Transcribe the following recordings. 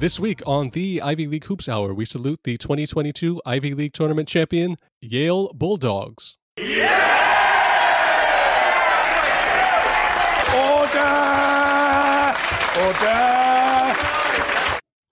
This week on the Ivy League Hoops Hour, we salute the 2022 Ivy League Tournament champion, Yale Bulldogs. Order! Order!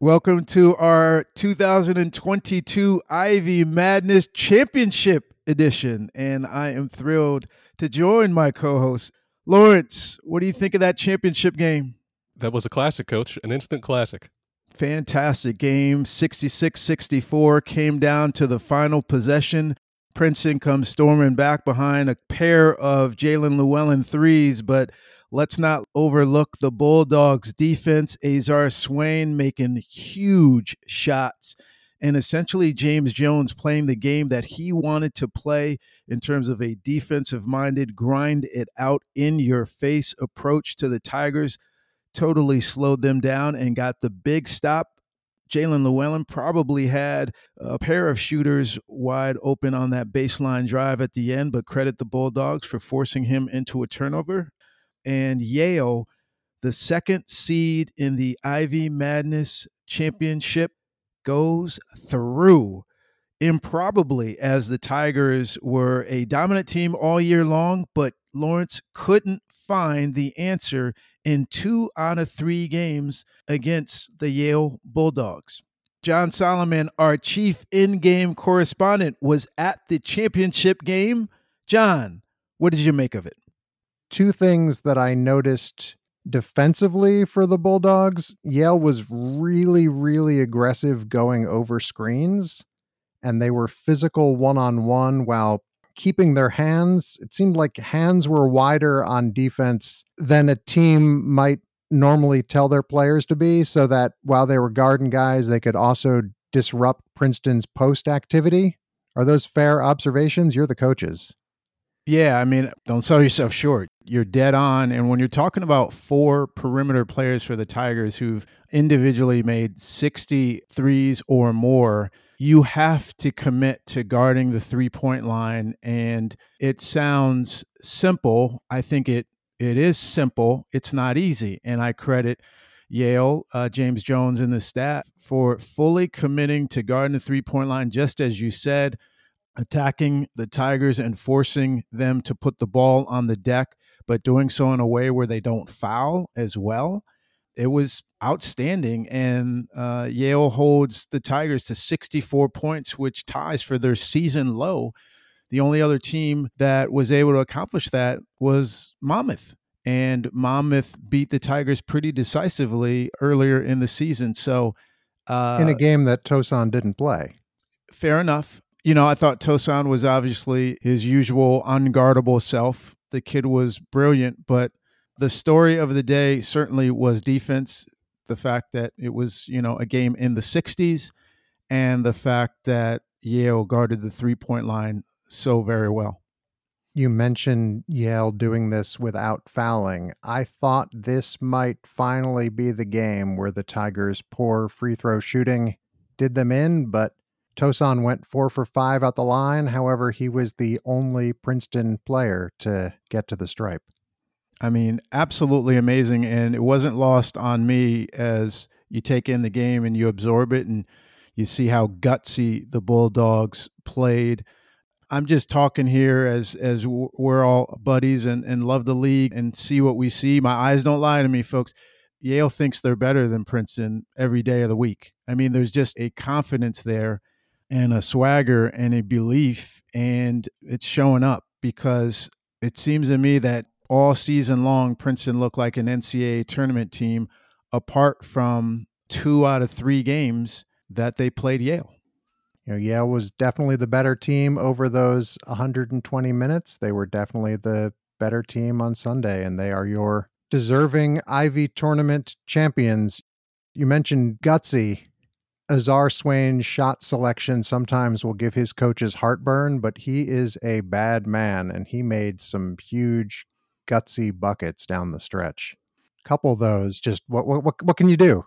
Welcome to our 2022 Ivy Madness Championship edition. And I am thrilled to join my co host, Lawrence. What do you think of that championship game? That was a classic, coach, an instant classic. Fantastic game. 66 64 came down to the final possession. Princeton comes storming back behind a pair of Jalen Llewellyn threes, but let's not overlook the Bulldogs defense. Azar Swain making huge shots, and essentially James Jones playing the game that he wanted to play in terms of a defensive minded, grind it out in your face approach to the Tigers. Totally slowed them down and got the big stop Jalen Llewellyn probably had a pair of shooters wide open on that baseline drive at the end, but credit the Bulldogs for forcing him into a turnover. And Yale, the second seed in the Ivy Madness Championship, goes through improbably as the Tigers were a dominant team all year long, but Lawrence couldn't find the answer in two out of three games against the Yale Bulldogs. John Solomon, our chief in game correspondent, was at the championship game. John, what did you make of it? Two things that I noticed defensively for the Bulldogs Yale was really, really aggressive going over screens, and they were physical one on one while keeping their hands. It seemed like hands were wider on defense than a team might normally tell their players to be, so that while they were guarding guys, they could also disrupt Princeton's post activity. Are those fair observations? You're the coaches. Yeah, I mean, don't sell yourself short. You're dead on. And when you're talking about four perimeter players for the Tigers who've individually made 60 threes or more, you have to commit to guarding the three point line. And it sounds simple. I think it it is simple. It's not easy. And I credit Yale, uh, James Jones, and the staff for fully committing to guarding the three point line, just as you said, attacking the Tigers and forcing them to put the ball on the deck, but doing so in a way where they don't foul as well it was outstanding. And uh, Yale holds the Tigers to 64 points, which ties for their season low. The only other team that was able to accomplish that was Monmouth. And Monmouth beat the Tigers pretty decisively earlier in the season. So, uh, in a game that Tosan didn't play. Fair enough. You know, I thought Tosan was obviously his usual unguardable self. The kid was brilliant, but the story of the day certainly was defense. The fact that it was, you know, a game in the 60s and the fact that Yale guarded the three point line so very well. You mentioned Yale doing this without fouling. I thought this might finally be the game where the Tigers' poor free throw shooting did them in, but Tosan went four for five out the line. However, he was the only Princeton player to get to the stripe. I mean, absolutely amazing. And it wasn't lost on me as you take in the game and you absorb it and you see how gutsy the Bulldogs played. I'm just talking here as as we're all buddies and, and love the league and see what we see. My eyes don't lie to me, folks. Yale thinks they're better than Princeton every day of the week. I mean, there's just a confidence there and a swagger and a belief, and it's showing up because it seems to me that all season long, Princeton looked like an NCAA tournament team, apart from two out of three games that they played Yale. You know, Yale was definitely the better team over those 120 minutes. They were definitely the better team on Sunday, and they are your deserving Ivy tournament champions. You mentioned gutsy. Azar Swain's shot selection sometimes will give his coaches heartburn, but he is a bad man, and he made some huge gutsy buckets down the stretch. Couple those, just what what what, what can you do?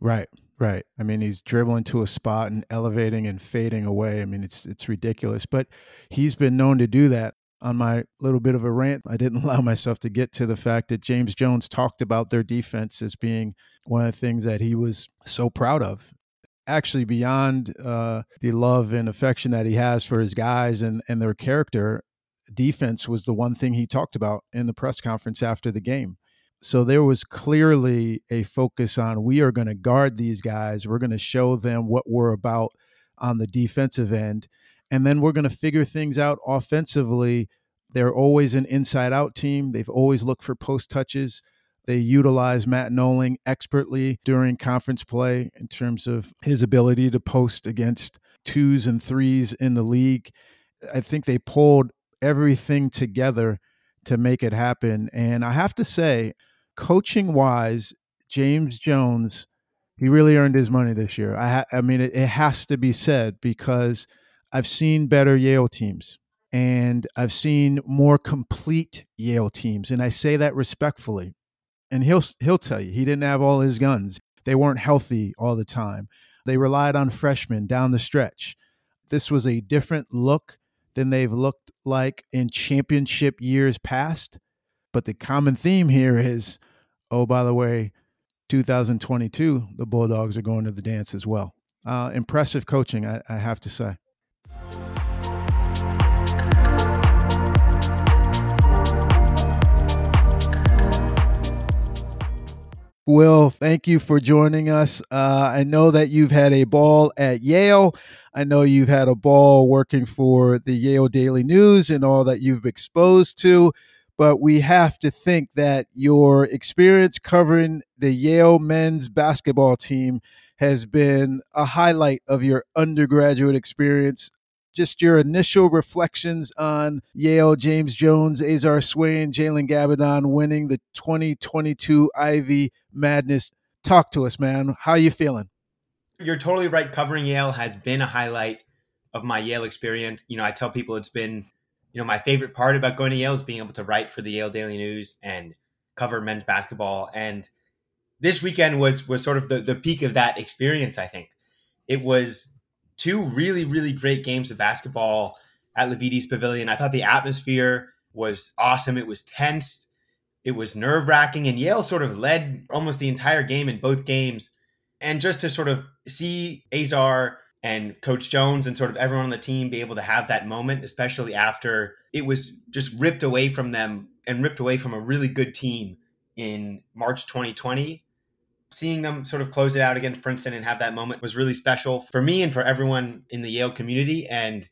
Right, right. I mean, he's dribbling to a spot and elevating and fading away. I mean, it's it's ridiculous, but he's been known to do that on my little bit of a rant, I didn't allow myself to get to the fact that James Jones talked about their defense as being one of the things that he was so proud of. Actually, beyond uh, the love and affection that he has for his guys and, and their character, defense was the one thing he talked about in the press conference after the game. So there was clearly a focus on we are going to guard these guys. We're going to show them what we're about on the defensive end. And then we're going to figure things out offensively. They're always an inside out team. They've always looked for post touches. They utilize Matt Knowling expertly during conference play in terms of his ability to post against twos and threes in the league. I think they pulled everything together to make it happen. And I have to say, coaching wise, James Jones, he really earned his money this year. I, ha- I mean, it, it has to be said because I've seen better Yale teams and I've seen more complete Yale teams. And I say that respectfully. And he'll, he'll tell you, he didn't have all his guns. They weren't healthy all the time. They relied on freshmen down the stretch. This was a different look than they've looked like in championship years past. But the common theme here is oh, by the way, 2022, the Bulldogs are going to the dance as well. Uh, impressive coaching, I, I have to say. Will, thank you for joining us. Uh, I know that you've had a ball at Yale. I know you've had a ball working for the Yale Daily News and all that you've been exposed to, but we have to think that your experience covering the Yale men's basketball team has been a highlight of your undergraduate experience just your initial reflections on Yale, James Jones, Azar Swain, Jalen Gabbidon winning the 2022 Ivy Madness. Talk to us, man. How are you feeling? You're totally right. Covering Yale has been a highlight of my Yale experience. You know, I tell people it's been, you know, my favorite part about going to Yale is being able to write for the Yale Daily News and cover men's basketball. And this weekend was was sort of the the peak of that experience. I think it was two really, really great games of basketball at Lavietes Pavilion. I thought the atmosphere was awesome. It was tense. It was nerve wracking. And Yale sort of led almost the entire game in both games. And just to sort of see Azar and Coach Jones and sort of everyone on the team be able to have that moment, especially after it was just ripped away from them and ripped away from a really good team in March 2020 seeing them sort of close it out against Princeton and have that moment was really special for me and for everyone in the Yale community and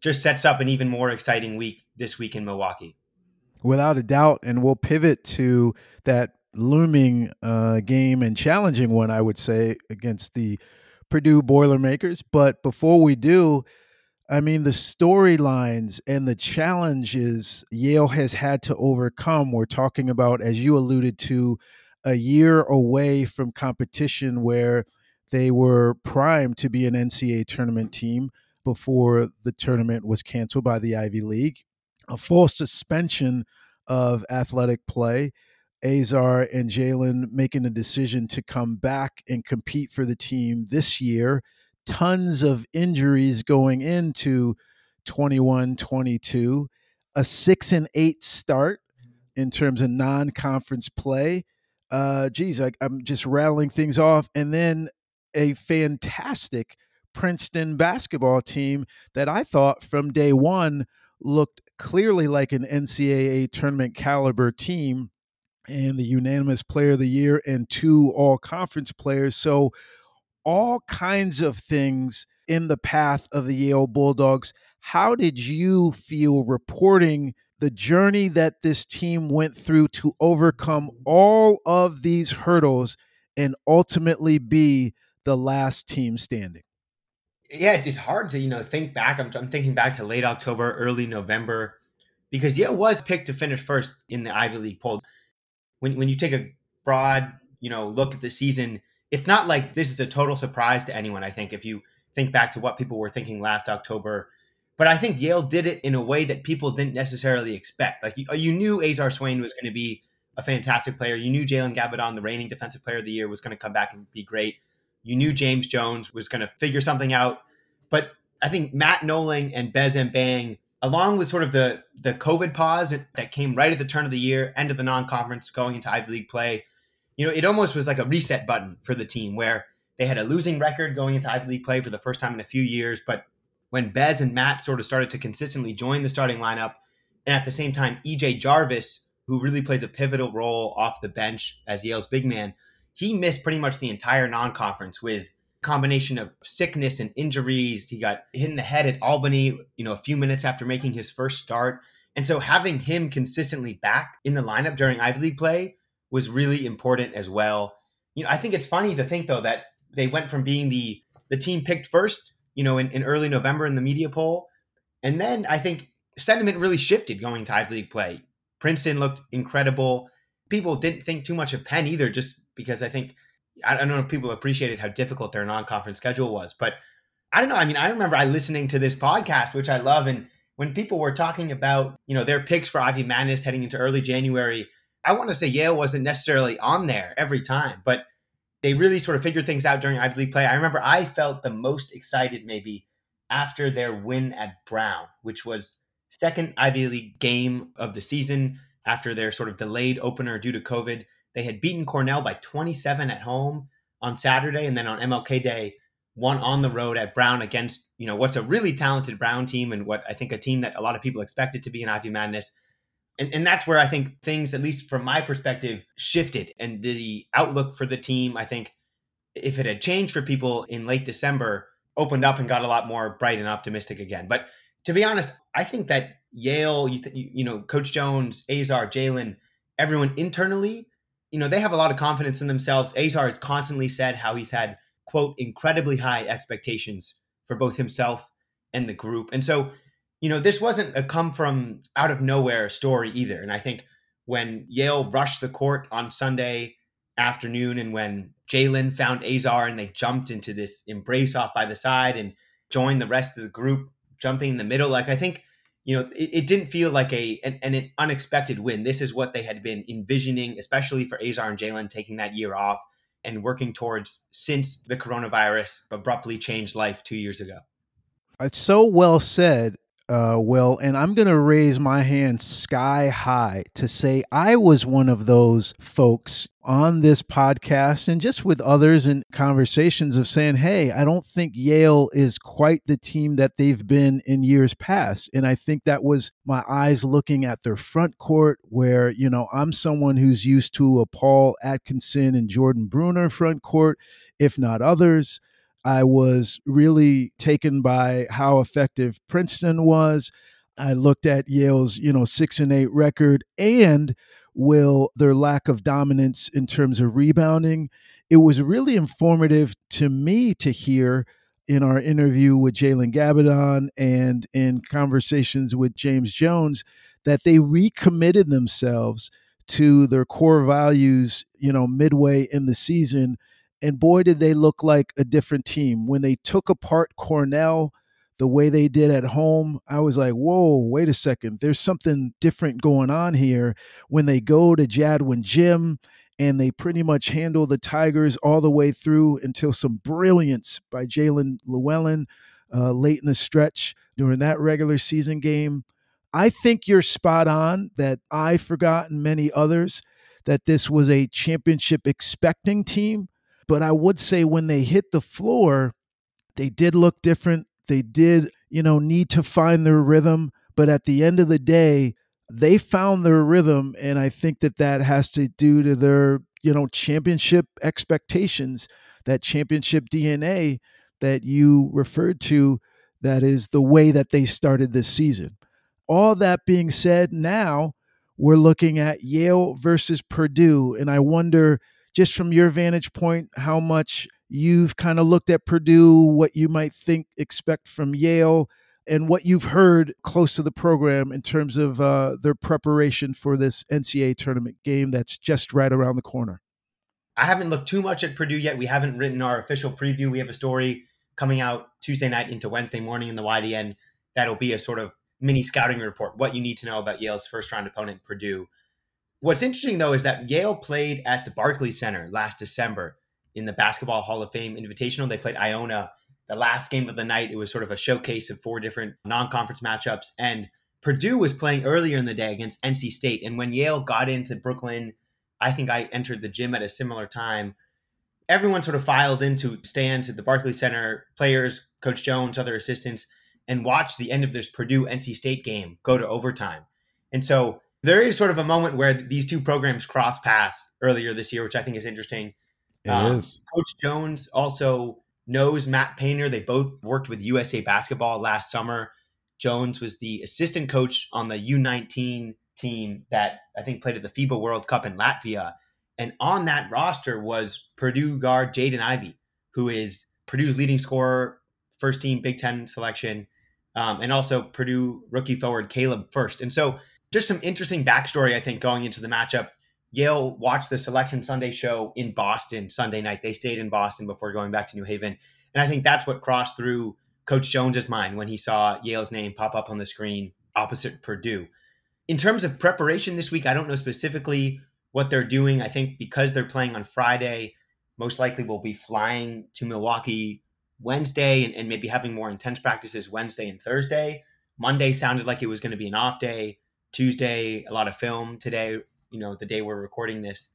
just sets up an even more exciting week this week in Milwaukee. Without a doubt. And we'll pivot to that looming uh, game and challenging one, I would say, against the Purdue Boilermakers. But before we do, I mean, the storylines and the challenges Yale has had to overcome, we're talking about, as you alluded to, a year away from competition where they were primed to be an NCAA tournament team before the tournament was canceled by the Ivy League. A full suspension of athletic play. Azar and Jalen making a decision to come back and compete for the team this year. Tons of injuries going into 21 22. A six and eight start in terms of non conference play uh, geez, I, I'm just rattling things off. And then a fantastic Princeton basketball team that I thought from day one looked clearly like an NCAA tournament caliber team and the unanimous player of the year and two all conference players. So, all kinds of things in the path of the Yale Bulldogs. How did you feel reporting the journey that this team went through to overcome all of these hurdles and ultimately be the last team standing? Yeah, it's hard to you know think back. I'm, I'm thinking back to late October, early November, because Yale was picked to finish first in the Ivy League poll. When when you take a broad you know look at the season, it's not like this is a total surprise to anyone. I think if you think back to what people were thinking last October but I think Yale did it in a way that people didn't necessarily expect. Like you, you knew Azar Swain was going to be a fantastic player. You knew Jalen Gabbidon, the reigning defensive player of the year, was going to come back and be great. You knew James Jones was going to figure something out. But I think Matt Knowling and Bez Mbeng along with sort of the the COVID pause that came right at the turn of the year, end of the non-conference, going into Ivy League play, you know, it almost was like a reset button for the team where they had a losing record going into Ivy League play for the first time in a few years. But when Bez and Matt sort of started to consistently join the starting lineup, and at the same time, EJ Jarvis, who really plays a pivotal role off the bench as Yale's big man, he missed pretty much the entire non-conference with combination of sickness and injuries. He got hit in the head at Albany, you know, a few minutes after making his first start. And so having him consistently back in the lineup during Ivy League play was really important as well. You know, I think it's funny to think though that they went from being the the team picked first, you know, in, in early November in the media poll, and then I think sentiment really shifted going to Ivy League play. Princeton looked incredible. People didn't think too much of Penn either, just because I think I don't know if people appreciated how difficult their non-conference schedule was, but I don't know. I mean, I remember I listening to this podcast, which I love, and when people were talking about you know their picks for Ivy Madness heading into early January, I want to say Yale wasn't necessarily on there every time, but they really sort of figured things out during Ivy League play. I remember I felt the most excited maybe after their win at Brown, which was second Ivy League game of the season after their sort of delayed opener due to COVID. They had beaten Cornell by 27 at home on Saturday, and then on MLK Day, won on the road at Brown against you know what's a really talented Brown team and what I think a team that a lot of people expected to be an Ivy Madness. And, and that's where I think things, at least from my perspective, shifted. And the outlook for the team, I think, if it had changed for people in late December, opened up and got a lot more bright and optimistic again. But to be honest, I think that Yale, you, th- you know, Coach Jones, Azar, Jalen, everyone internally, you know, they have a lot of confidence in themselves. Azar has constantly said how he's had, quote, incredibly high expectations for both himself and the group. And so you know, this wasn't a come from out of nowhere story either. And I think when Yale rushed the court on Sunday afternoon and when Jalen found Azar and they jumped into this embrace off by the side and joined the rest of the group jumping in the middle, like I think, you know, it, it didn't feel like a an, an, unexpected win. This is what they had been envisioning, especially for Azar and Jalen taking that year off and working towards since the coronavirus abruptly changed life two years ago. It's so well said uh, Will, and I'm going to raise my hand sky high to say I was one of those folks on this podcast and just with others in conversations of saying, hey, I don't think Yale is quite the team that they've been in years past. And I think that was my eyes looking at their front court, where, you know, I'm someone who's used to a Paul Atkinson and Jordan Bruner front court, if not others. I was really taken by how effective Princeton was. I looked at Yale's, you know, six and eight record and will their lack of dominance in terms of rebounding. It was really informative to me to hear in our interview with Jalen Gabbidon and in conversations with James Jones that they recommitted themselves to their core values, you know, midway in the season and boy, did they look like a different team. When they took apart Cornell the way they did at home, I was like, whoa, wait a second. There's something different going on here. When they go to Jadwin Gym and they pretty much handle the Tigers all the way through until some brilliance by Jalen Llewellyn uh, late in the stretch during that regular season game. I think you're spot on that I forgot and many others that this was a championship expecting team but I would say when they hit the floor, they did look different. They did, you know, need to find their rhythm. But at the end of the day, they found their rhythm. And I think that that has to do to their, you know, championship expectations, that championship DNA that you referred to, that is the way that they started this season. All that being said, now we're looking at Yale versus Purdue. And I wonder just from your vantage point, how much you've kind of looked at Purdue, what you might think, expect from Yale, and what you've heard close to the program in terms of uh, their preparation for this NCAA tournament game that's just right around the corner. I haven't looked too much at Purdue yet. We haven't written our official preview. We have a story coming out Tuesday night into Wednesday morning in the YDN. That'll be a sort of mini scouting report, what you need to know about Yale's first round opponent, Purdue. What's interesting though is that Yale played at the Barclays Center last December in the Basketball Hall of Fame Invitational. They played Iona the last game of the night. It was sort of a showcase of four different non conference matchups. And Purdue was playing earlier in the day against NC State. And when Yale got into Brooklyn, I think I entered the gym at a similar time. Everyone sort of filed into stands at the Barclays Center, players, Coach Jones, other assistants, and watched the end of this Purdue NC State game go to overtime. And so there is sort of a moment where these two programs cross paths earlier this year, which I think is interesting. It um, is. Coach Jones also knows Matt Painter. They both worked with USA Basketball last summer. Jones was the assistant coach on the U19 team that I think played at the FIBA World Cup in Latvia. And on that roster was Purdue guard Jaden Ivey, who is Purdue's leading scorer, first team Big Ten selection, um, and also Purdue rookie forward Caleb Furst. And so just some interesting backstory, I think, going into the matchup. Yale watched the Selection Sunday show in Boston Sunday night. They stayed in Boston before going back to New Haven. And I think that's what crossed through Coach Jones's mind when he saw Yale's name pop up on the screen opposite Purdue. In terms of preparation this week, I don't know specifically what they're doing. I think because they're playing on Friday, most likely we'll be flying to Milwaukee Wednesday and, and maybe having more intense practices Wednesday and Thursday. Monday sounded like it was going to be an off day. Tuesday, a lot of film today, you know, the day we're recording this.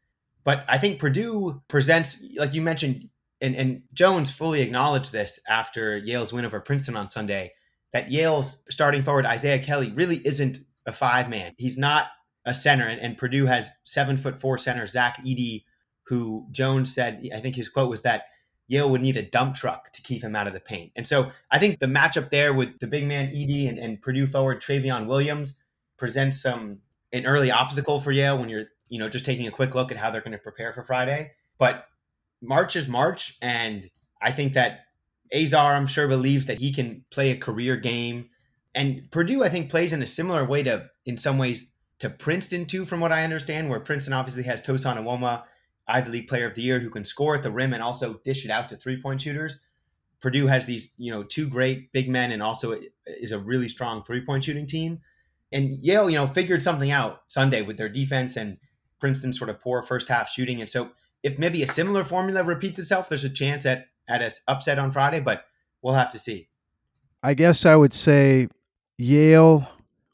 But I think Purdue presents, like you mentioned, and, and Jones fully acknowledged this after Yale's win over Princeton on Sunday, that Yale's starting forward, Isaiah Kelly, really isn't a five man. He's not a center. And, and Purdue has seven foot four center, Zach Edey, who Jones said, I think his quote was that Yale would need a dump truck to keep him out of the paint. And so I think the matchup there with the big man Edey and, and Purdue forward Trevion Williams presents some an early obstacle for Yale when you're you know just taking a quick look at how they're going to prepare for Friday. But March is March, and I think that Azar, I'm sure, believes that he can play a career game. And Purdue, I think, plays in a similar way to, in some ways, to Princeton too, from what I understand, where Princeton obviously has Tosan Evbuomwan, Ivy League Player of the Year, who can score at the rim and also dish it out to three point shooters. Purdue has these, you know, two great big men and also is a really strong three point shooting team and Yale, you know, figured something out Sunday with their defense and Princeton's sort of poor first half shooting. And so if maybe a similar formula repeats itself, there's a chance at at a upset on Friday, but we'll have to see. I guess I would say Yale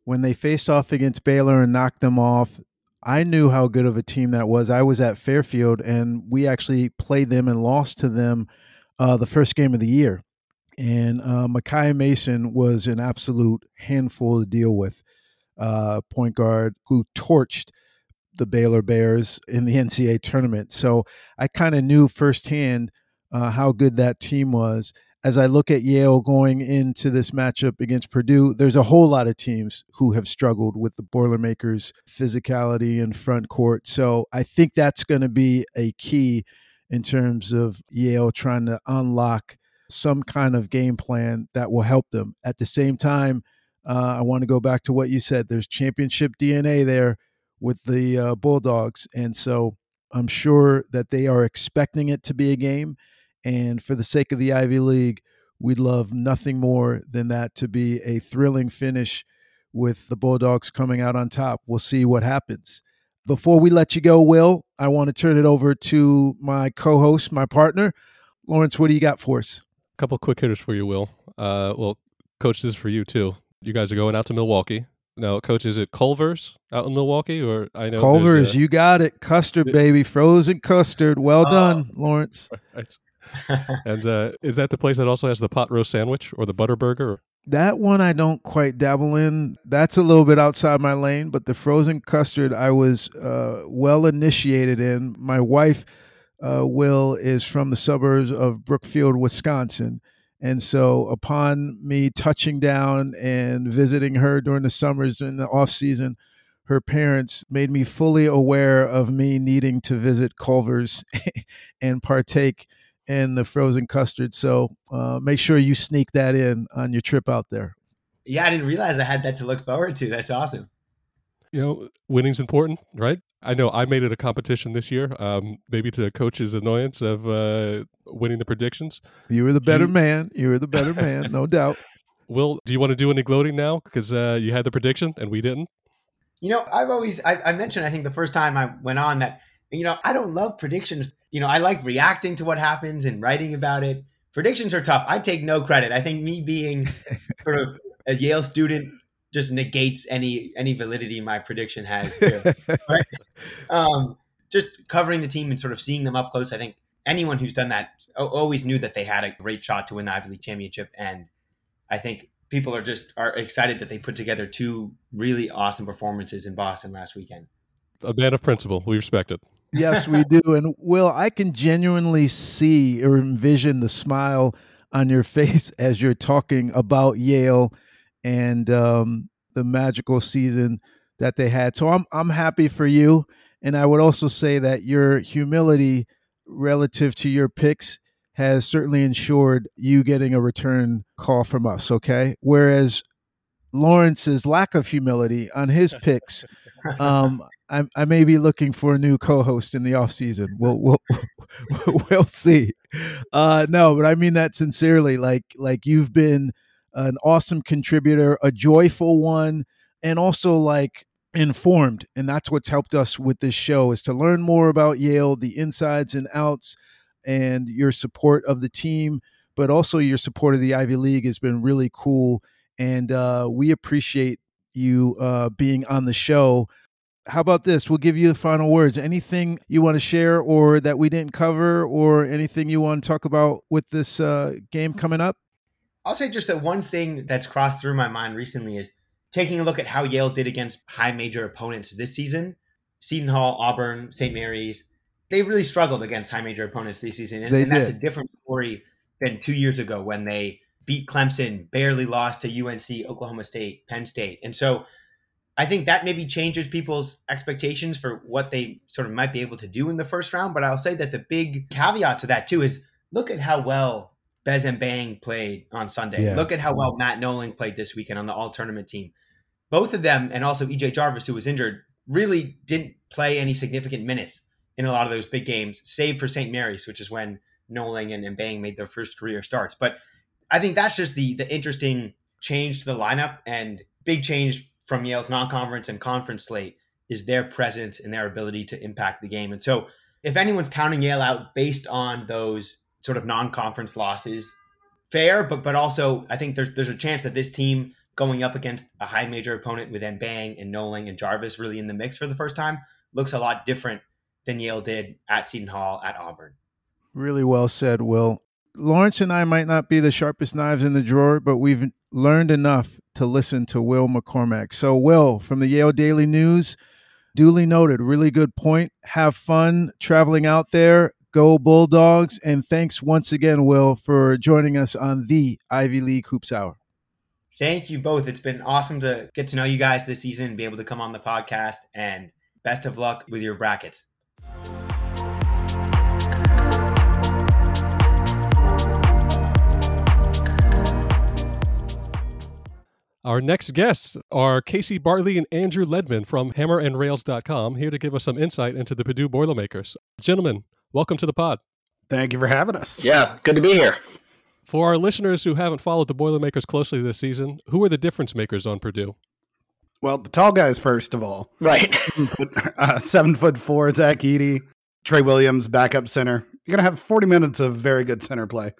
when they faced off against Baylor and knocked them off. I knew how good of a team that was. I was at Fairfield and we actually played them and lost to them uh, the first game of the year. And uh, Makai Mason was an absolute handful to deal with uh, point guard who torched the Baylor Bears in the NCAA tournament. So I kind of knew firsthand uh, how good that team was. As I look at Yale going into this matchup against Purdue, there's a whole lot of teams who have struggled with the Boilermakers' physicality and front court. So I think that's going to be a key in terms of Yale trying to unlock some kind of game plan that will help them. At the same time, uh, I want to go back to what you said. There's championship DNA there with the uh, Bulldogs. And so I'm sure that they are expecting it to be a game. And for the sake of the Ivy League, we'd love nothing more than that to be a thrilling finish with the Bulldogs coming out on top. We'll see what happens. Before we let you go, Will, I want to turn it over to my co host, my partner. Lawrence, what do you got for us? A couple quick hitters for you, Will. Uh, well, coach, this is for you too you guys are going out to Milwaukee. Now, coach, is it Culver's out in Milwaukee, or I know Culver's? A, you got it, custard baby, frozen custard. Well oh. done, Lawrence. Right. and uh, is that the place that also has the pot roast sandwich or the butter burger? That one I don't quite dabble in. That's a little bit outside my lane, but the frozen custard I was uh, well initiated in. My wife, uh, Will, is from the suburbs of Brookfield, Wisconsin and so, upon me touching down and visiting her during the summers in the off season, her parents made me fully aware of me needing to visit Culver's and partake in the frozen custard. So, uh, make sure you sneak that in on your trip out there. Yeah, I didn't realize I had that to look forward to. That's awesome you know, winning's important, right? I know I made it a competition this year, um, maybe to coach's annoyance of uh, winning the predictions. You were the better you... man. You were the better man, no doubt. Will, do you want to do any gloating now? Because uh, you had the prediction and we didn't. You know, I've always I, I mentioned I think the first time I went on that you know I don't love predictions. You know, I like reacting to what happens and writing about it. predictions are tough. I take no credit. I think me being sort of a Yale student just negates any any validity my prediction has. Too. but, um, just covering the team and sort of seeing them up close. I think anyone who's done that always knew that they had a great shot to win the Ivy League championship, and I think people are just are excited that they put together two really awesome performances in Boston last weekend. A man of principle. We respect it. yes, we do. And Will, I can genuinely see or envision the smile on your face as you're talking about Yale and um, the magical season that they had. So I'm I'm happy for you. And I would also say that your humility relative to your picks has certainly ensured you getting a return call from us. Okay. Whereas Lawrence's lack of humility on his picks, um, I, may be looking for a new co-host in the off season. We'll we'll we'll see. Uh, no, but I mean that sincerely. Like like you've been an awesome contributor, a joyful one, and also like informed. And that's what's helped us with this show is to learn more about Yale, the insides and outs, and your support of the team, but also your support of the Ivy League has been really cool. And uh, we appreciate you uh, being on the show. How about this? We'll give you the final words. Anything you want to share or that we didn't cover or anything you want to talk about with this uh, game coming up? I'll say just that one thing that's crossed through my mind recently is taking a look at how Yale did against high major opponents this season. Seton Hall, Auburn, St. Mary's, they really struggled against high major opponents this season. And, and that's a different story than two years ago when they beat Clemson, barely lost to UNC, Oklahoma State, Penn State. And so I think that maybe changes people's expectations for what they sort of might be able to do in the first round. But I'll say that the big caveat to that, too, is look at how well Bez Mbeng played on Sunday. Yeah. Look at how well Matt Knowling played this weekend on the all tournament team. Both of them, and also EJ Jarvis, who was injured, really didn't play any significant minutes in a lot of those big games, save for St. Mary's, which is when Knowling and, and Mbeng made their first career starts. But I think that's just the the interesting change to the lineup and big change from Yale's non-conference and conference slate is their presence and their ability to impact the game. And so if anyone's counting Yale out based on those sort of non-conference losses fair, but but also I think there's there's a chance that this team going up against a high major opponent with Mbeng and Knowling and Jarvis really in the mix for the first time looks a lot different than Yale did at Seton Hall at Auburn. Really well said, Will. Lawrence and I might not be the sharpest knives in the drawer, but we've learned enough to listen to Will McCormack. So, Will, from the Yale Daily News, duly noted, really good point. Have fun traveling out there. Go Bulldogs. And thanks once again, Will, for joining us on the Ivy League Hoops Hour. Thank you both. It's been awesome to get to know you guys this season and be able to come on the podcast. And best of luck with your brackets. Our next guests are Casey Bartley and Andrew Ledman from hammerandrails.com, here to give us some insight into the Purdue Boilermakers. Gentlemen, welcome to the pod. Thank you for having us. Yeah, good to be here. For our listeners who haven't followed the Boilermakers closely this season, who are the difference makers on Purdue? Well, the tall guys, first of all. Right. uh, seven foot four, Zach Edey, Trey Williams, backup center. You're going to have 40 minutes of very good center play.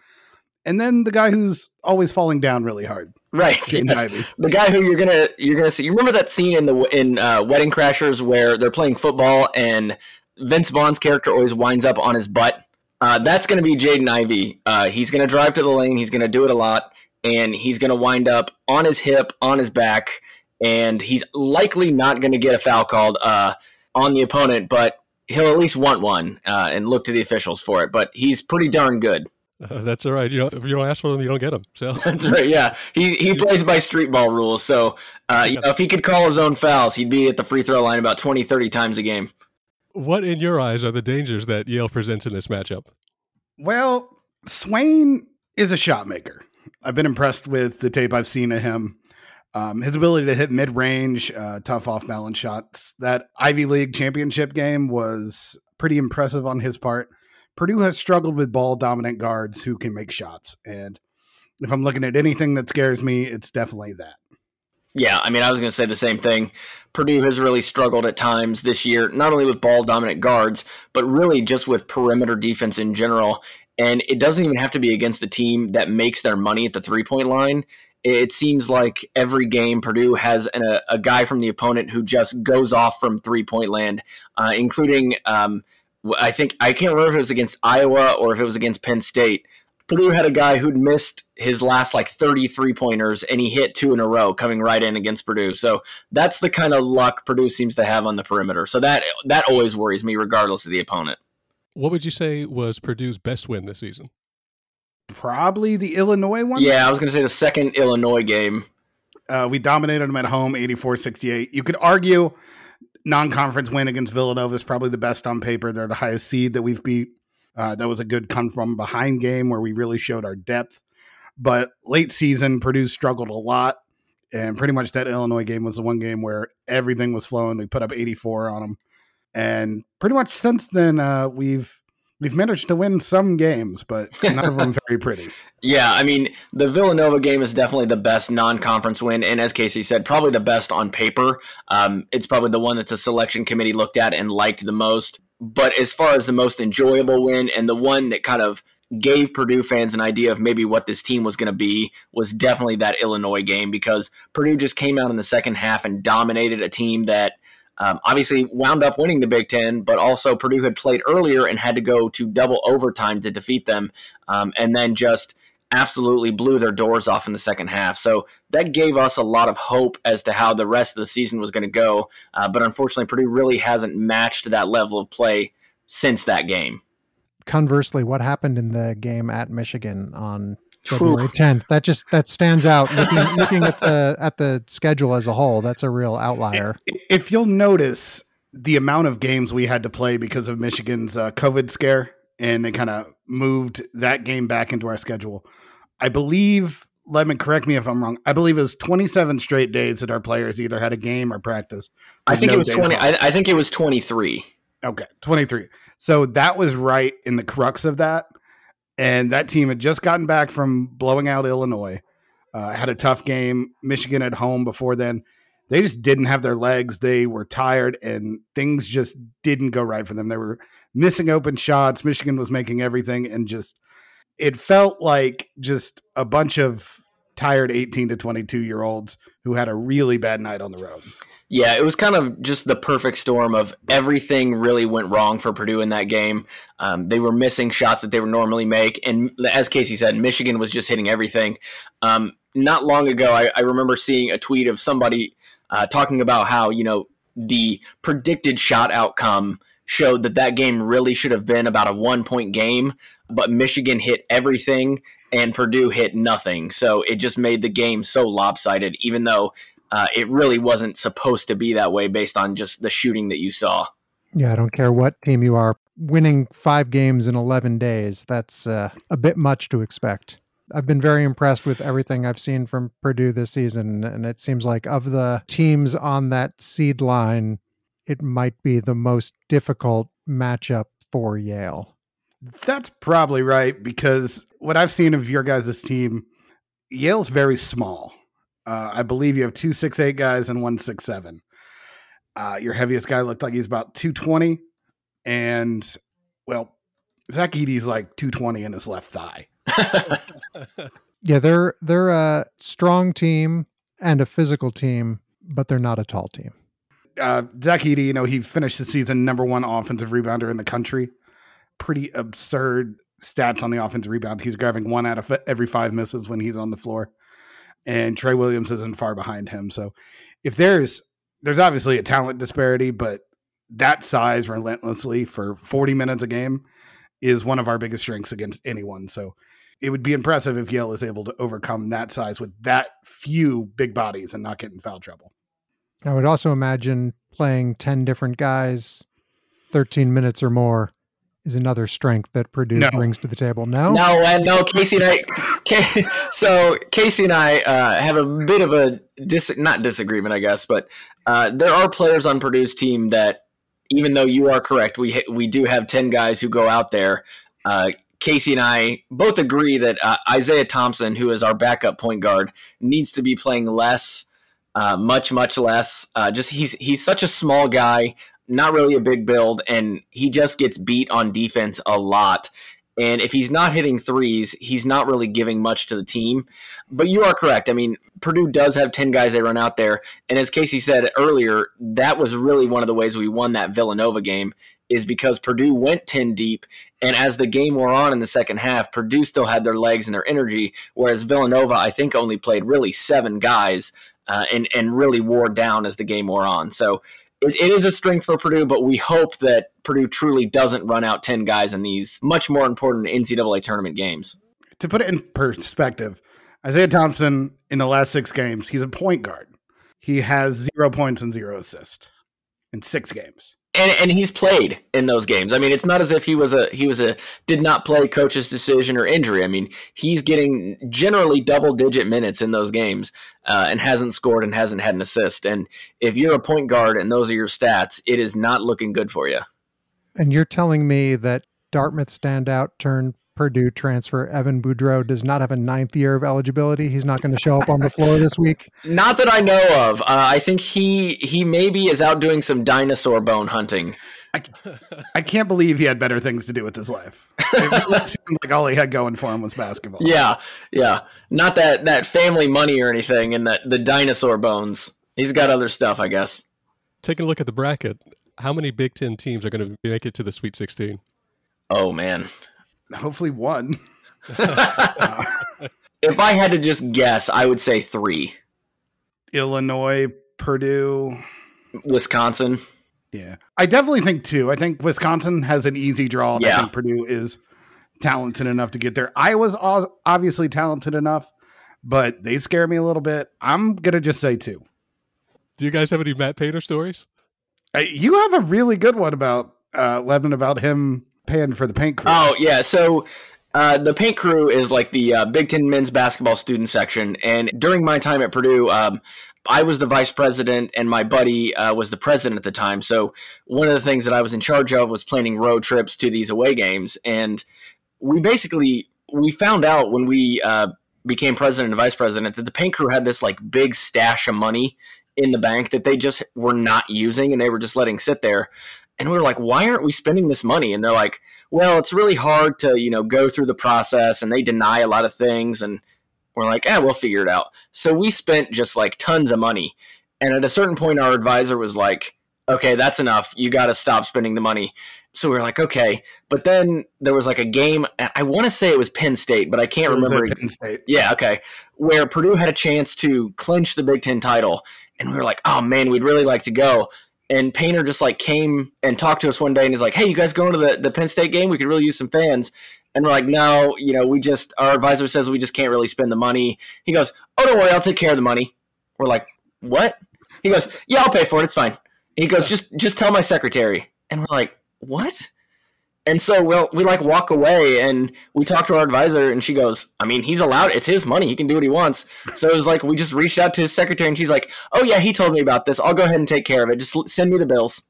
And then the guy who's always falling down really hard. Right. Yes. The guy who you're gonna you're gonna see. You remember that scene in the in uh, Wedding Crashers where they're playing football and Vince Vaughn's character always winds up on his butt. Uh, that's going to be Jaden Ivey. Uh, he's going to drive to the lane. He's going to do it a lot, and he's going to wind up on his hip, on his back, and he's likely not going to get a foul called uh, on the opponent, but he'll at least want one uh, and look to the officials for it. But he's pretty darn good. Uh, that's all right. You know, if you don't ask for them, you don't get them. So that's right. Yeah, he he plays by street ball rules. So uh, you know, if he could call his own fouls, he'd be at the free throw line about 20, 30 times a game. What, in your eyes, are the dangers that Yale presents in this matchup? Well, Swain is a shot maker. I've been impressed with the tape I've seen of him. Um, his ability to hit mid range, uh, tough off balance shots. That Ivy League championship game was pretty impressive on his part. Purdue has struggled with ball dominant guards who can make shots. And if I'm looking at anything that scares me, it's definitely that. Yeah, I mean, I was going to say the same thing. Purdue has really struggled at times this year, not only with ball dominant guards, but really just with perimeter defense in general. And it doesn't even have to be against the team that makes their money at the three point line. It seems like every game Purdue has an, a, a, guy from the opponent who just goes off from three point land, uh, including um, I think I can't remember if it was against Iowa or if it was against Penn State. Purdue had a guy who'd missed his last like 33 pointers and he hit two in a row coming right in against Purdue. So that's the kind of luck Purdue seems to have on the perimeter. So that that always worries me regardless of the opponent. What would you say was Purdue's best win this season? Probably the Illinois one. Yeah, I was going to say the second Illinois game. Uh, we dominated them at home 84 68. You could argue non conference win against Villanova is probably the best on paper. They're the highest seed that we've beat. Uh, that was a good come from behind game where we really showed our depth. But late season, Purdue struggled a lot. And pretty much that Illinois game was the one game where everything was flowing. We put up 84 on them. And pretty much since then, uh, we've we've managed to win some games, but none of them very pretty. Yeah, I mean, the Villanova game is definitely the best non-conference win, and as Casey said, probably the best on paper. Um, it's probably the one that the selection committee looked at and liked the most. But as far as the most enjoyable win and the one that kind of gave Purdue fans an idea of maybe what this team was going to be was definitely that Illinois game because Purdue just came out in the second half and dominated a team that um, obviously wound up winning the Big Ten, but also Purdue had played earlier and had to go to double overtime to defeat them, um, and then just absolutely blew their doors off in the second half. So that gave us a lot of hope as to how the rest of the season was going to go. Uh, but unfortunately, Purdue really hasn't matched that level of play since that game. Conversely, what happened in the game at Michigan on February tenth. That just that stands out. Looking, looking at the at the schedule as a whole, that's a real outlier. If you'll notice the amount of games we had to play because of Michigan's uh, COVID scare, and they kind of moved that game back into our schedule. I believe. Let me correct me if I'm wrong. I believe it was 27 straight days that our players either had a game or practice. I think no it was 20. I, I think it was 23. Okay, 23. So that was right in the crux of that and that team had just gotten back from blowing out Illinois. Uh, had a tough game. Michigan at home before then. They just didn't have their legs. They were tired, and things just didn't go right for them. They were missing open shots. Michigan was making everything, and just it felt like just a bunch of tired 18 to 22 year olds who had a really bad night on the road. Yeah, it was kind of just the perfect storm of everything really went wrong for Purdue in that game. Um, they were missing shots that they would normally make, and as Casey said, Michigan was just hitting everything. Um, not long ago, I, I, remember seeing a tweet of somebody uh, talking about how you know the predicted shot outcome showed that that game really should have been about a one point game, but Michigan hit everything and Purdue hit nothing. So it just made the game so lopsided, even though uh, it really wasn't supposed to be that way based on just the shooting that you saw. Yeah, I don't care what team you are. Winning five games in 11 days, that's uh, a bit much to expect. I've been very impressed with everything I've seen from Purdue this season. And it seems like of the teams on that seed line, it might be the most difficult matchup for Yale. That's probably right because what I've seen of your guys' team, Yale's very small. Uh, I believe you have two six eight guys and one six seven. Uh, your heaviest guy looked like he's about two twenty, and well, Zach Edey's like two twenty in his left thigh. yeah, they're they're a strong team and a physical team, but they're not a tall team. Uh, Zach Edey, you know, he finished the season number one offensive rebounder in the country. Pretty absurd stats on the offensive rebound. He's grabbing one out of every five misses when he's on the floor and Trey Williams isn't far behind him. So if there's there's obviously a talent disparity, but that size relentlessly for 40 minutes a game is one of our biggest strengths against anyone. So it would be impressive if Yale is able to overcome that size with that few big bodies and not get in foul trouble. I would also imagine playing 10 different guys 13 minutes or more is another strength that Purdue no. brings to the table. No, no, and no. Casey and I, so Casey and I uh, have a bit of a dis, not disagreement, I guess, but uh, there are players on Purdue's team that, even though you are correct, we we do have ten guys who go out there. Uh, Casey and I both agree that uh, Isaiah Thompson, who is our backup point guard, needs to be playing less. Uh, much much less. Uh, just he's he's such a small guy not really a big build, and he just gets beat on defense a lot. And if he's not hitting threes, he's not really giving much to the team. But you are correct. I mean, Purdue does have 10 guys they run out there. And as Casey said earlier, that was really one of the ways we won that Villanova game is because Purdue went 10 deep. And as the game wore on in the second half, Purdue still had their legs and their energy, whereas Villanova, I think, only played really seven guys uh, and, and really wore down as the game wore on. So it, it is a strength for Purdue, but we hope that Purdue truly doesn't run out 10 guys in these much more important NCAA tournament games. To put it in perspective, Isaiah Thompson in the last six games, he's a point guard. He has zero points and zero assists in six games and and he's played in those games. I mean, it's not as if he was a he was a did not play coach's decision or injury. I mean, he's getting generally double digit minutes in those games uh, and hasn't scored and hasn't had an assist. And if you're a point guard and those are your stats, it is not looking good for you. And you're telling me that Dartmouth standout turned Purdue transfer Evan Boudreau does not have a ninth year of eligibility. He's not going to show up on the floor this week. Not that I know of. Uh, I think he he maybe is out doing some dinosaur bone hunting. I, I can't believe he had better things to do with his life. It seemed like all he had going for him was basketball. Yeah, yeah. Not that that family money or anything, and that the dinosaur bones. He's got other stuff, I guess. Taking a look at the bracket, how many Big Ten teams are going to make it to the Sweet 16? Oh man, hopefully one. if I had to just guess, I would say three. Illinois, Purdue, Wisconsin. Yeah, I definitely think two. I think Wisconsin has an easy draw. yeah. I think Purdue is talented enough to get there. Iowa's obviously talented enough, but they scare me a little bit. I'm gonna just say two. Do you guys have any Matt Painter stories? Uh, you have a really good one about uh, Levin about him paying for the paint crew. Oh yeah, so uh, the paint crew is like the uh, Big Ten men's basketball student section, and during my time at Purdue, um, I was the vice president, and my buddy uh, was the president at the time. So one of the things that I was in charge of was planning road trips to these away games, and we basically we found out when we uh, became president and vice president that the paint crew had this like big stash of money in the bank that they just were not using and they were just letting sit there and we were like why aren't we spending this money? And they're like well it's really hard to you know go through the process and they deny a lot of things and we're like yeah we'll figure it out. So we spent just like tons of money. And at a certain point our advisor was like okay that's enough. You got to stop spending the money. So we were like okay. But then there was like a game i want to say it was penn state but i can't uh, remember penn state. Yeah okay. Where purdue had a chance to clinch the big ten title and we were like oh man we'd really like to go and Painter just like came and talked to us one day and he's like, Hey, you guys going to the, the Penn State game? We could really use some fans. And we're like, no, you know, we just, our advisor says we just can't really spend the money. He goes, oh, don't worry, I'll take care of the money. We're like, what? He goes, yeah, I'll pay for it. It's fine. he goes, just, just tell my secretary. And we're like, what? And so we'll, we like walk away and we talk to our advisor and she goes, I mean, he's allowed, it's his money. He can do what he wants. So it was like, we just reached out to his secretary and she's like, oh yeah, he told me about this. I'll go ahead and take care of it. Just send me the bills.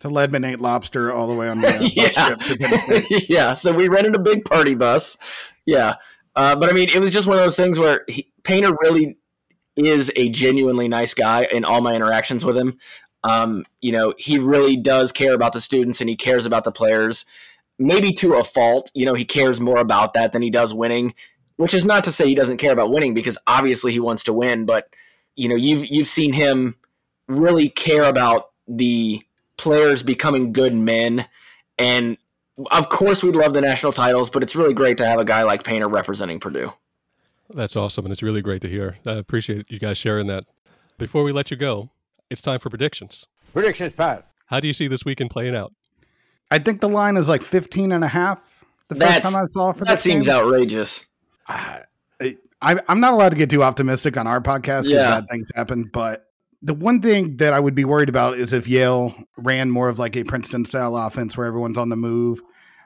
To Ledman ate lobster all the way on the uh, yeah. yeah. So we rented a big party bus. Yeah. Uh, but I mean, it was just one of those things where he, Painter really is a genuinely nice guy in all my interactions with him. Um, you know, he really does care about the students and he cares about the players, maybe to a fault. You know, he cares more about that than he does winning, which is not to say he doesn't care about winning because obviously he wants to win. But you know, you've you've seen him really care about the players becoming good men, and of course we'd love the national titles, but it's really great to have a guy like Painter representing Purdue. That's awesome, and it's really great to hear. I appreciate you guys sharing that. Before we let you go, it's time for predictions. Predictions, Pat. How do you see this weekend playing out? I think the line is like 15 and a half. The That's, first time I saw for that seems game. outrageous. Uh, I, am not allowed to get too optimistic on our podcast because yeah. bad things happen. But the one thing that I would be worried about is if Yale ran more of like a Princeton style offense where everyone's on the move,